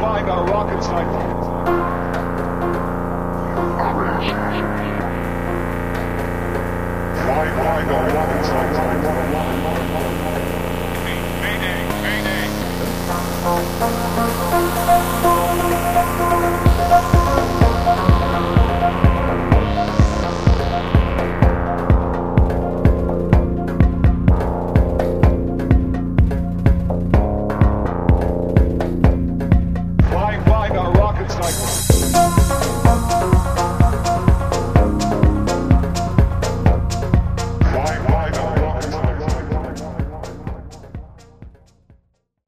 five hour rocket cycle. Why, why go rocket cycle? Mayday, mayday.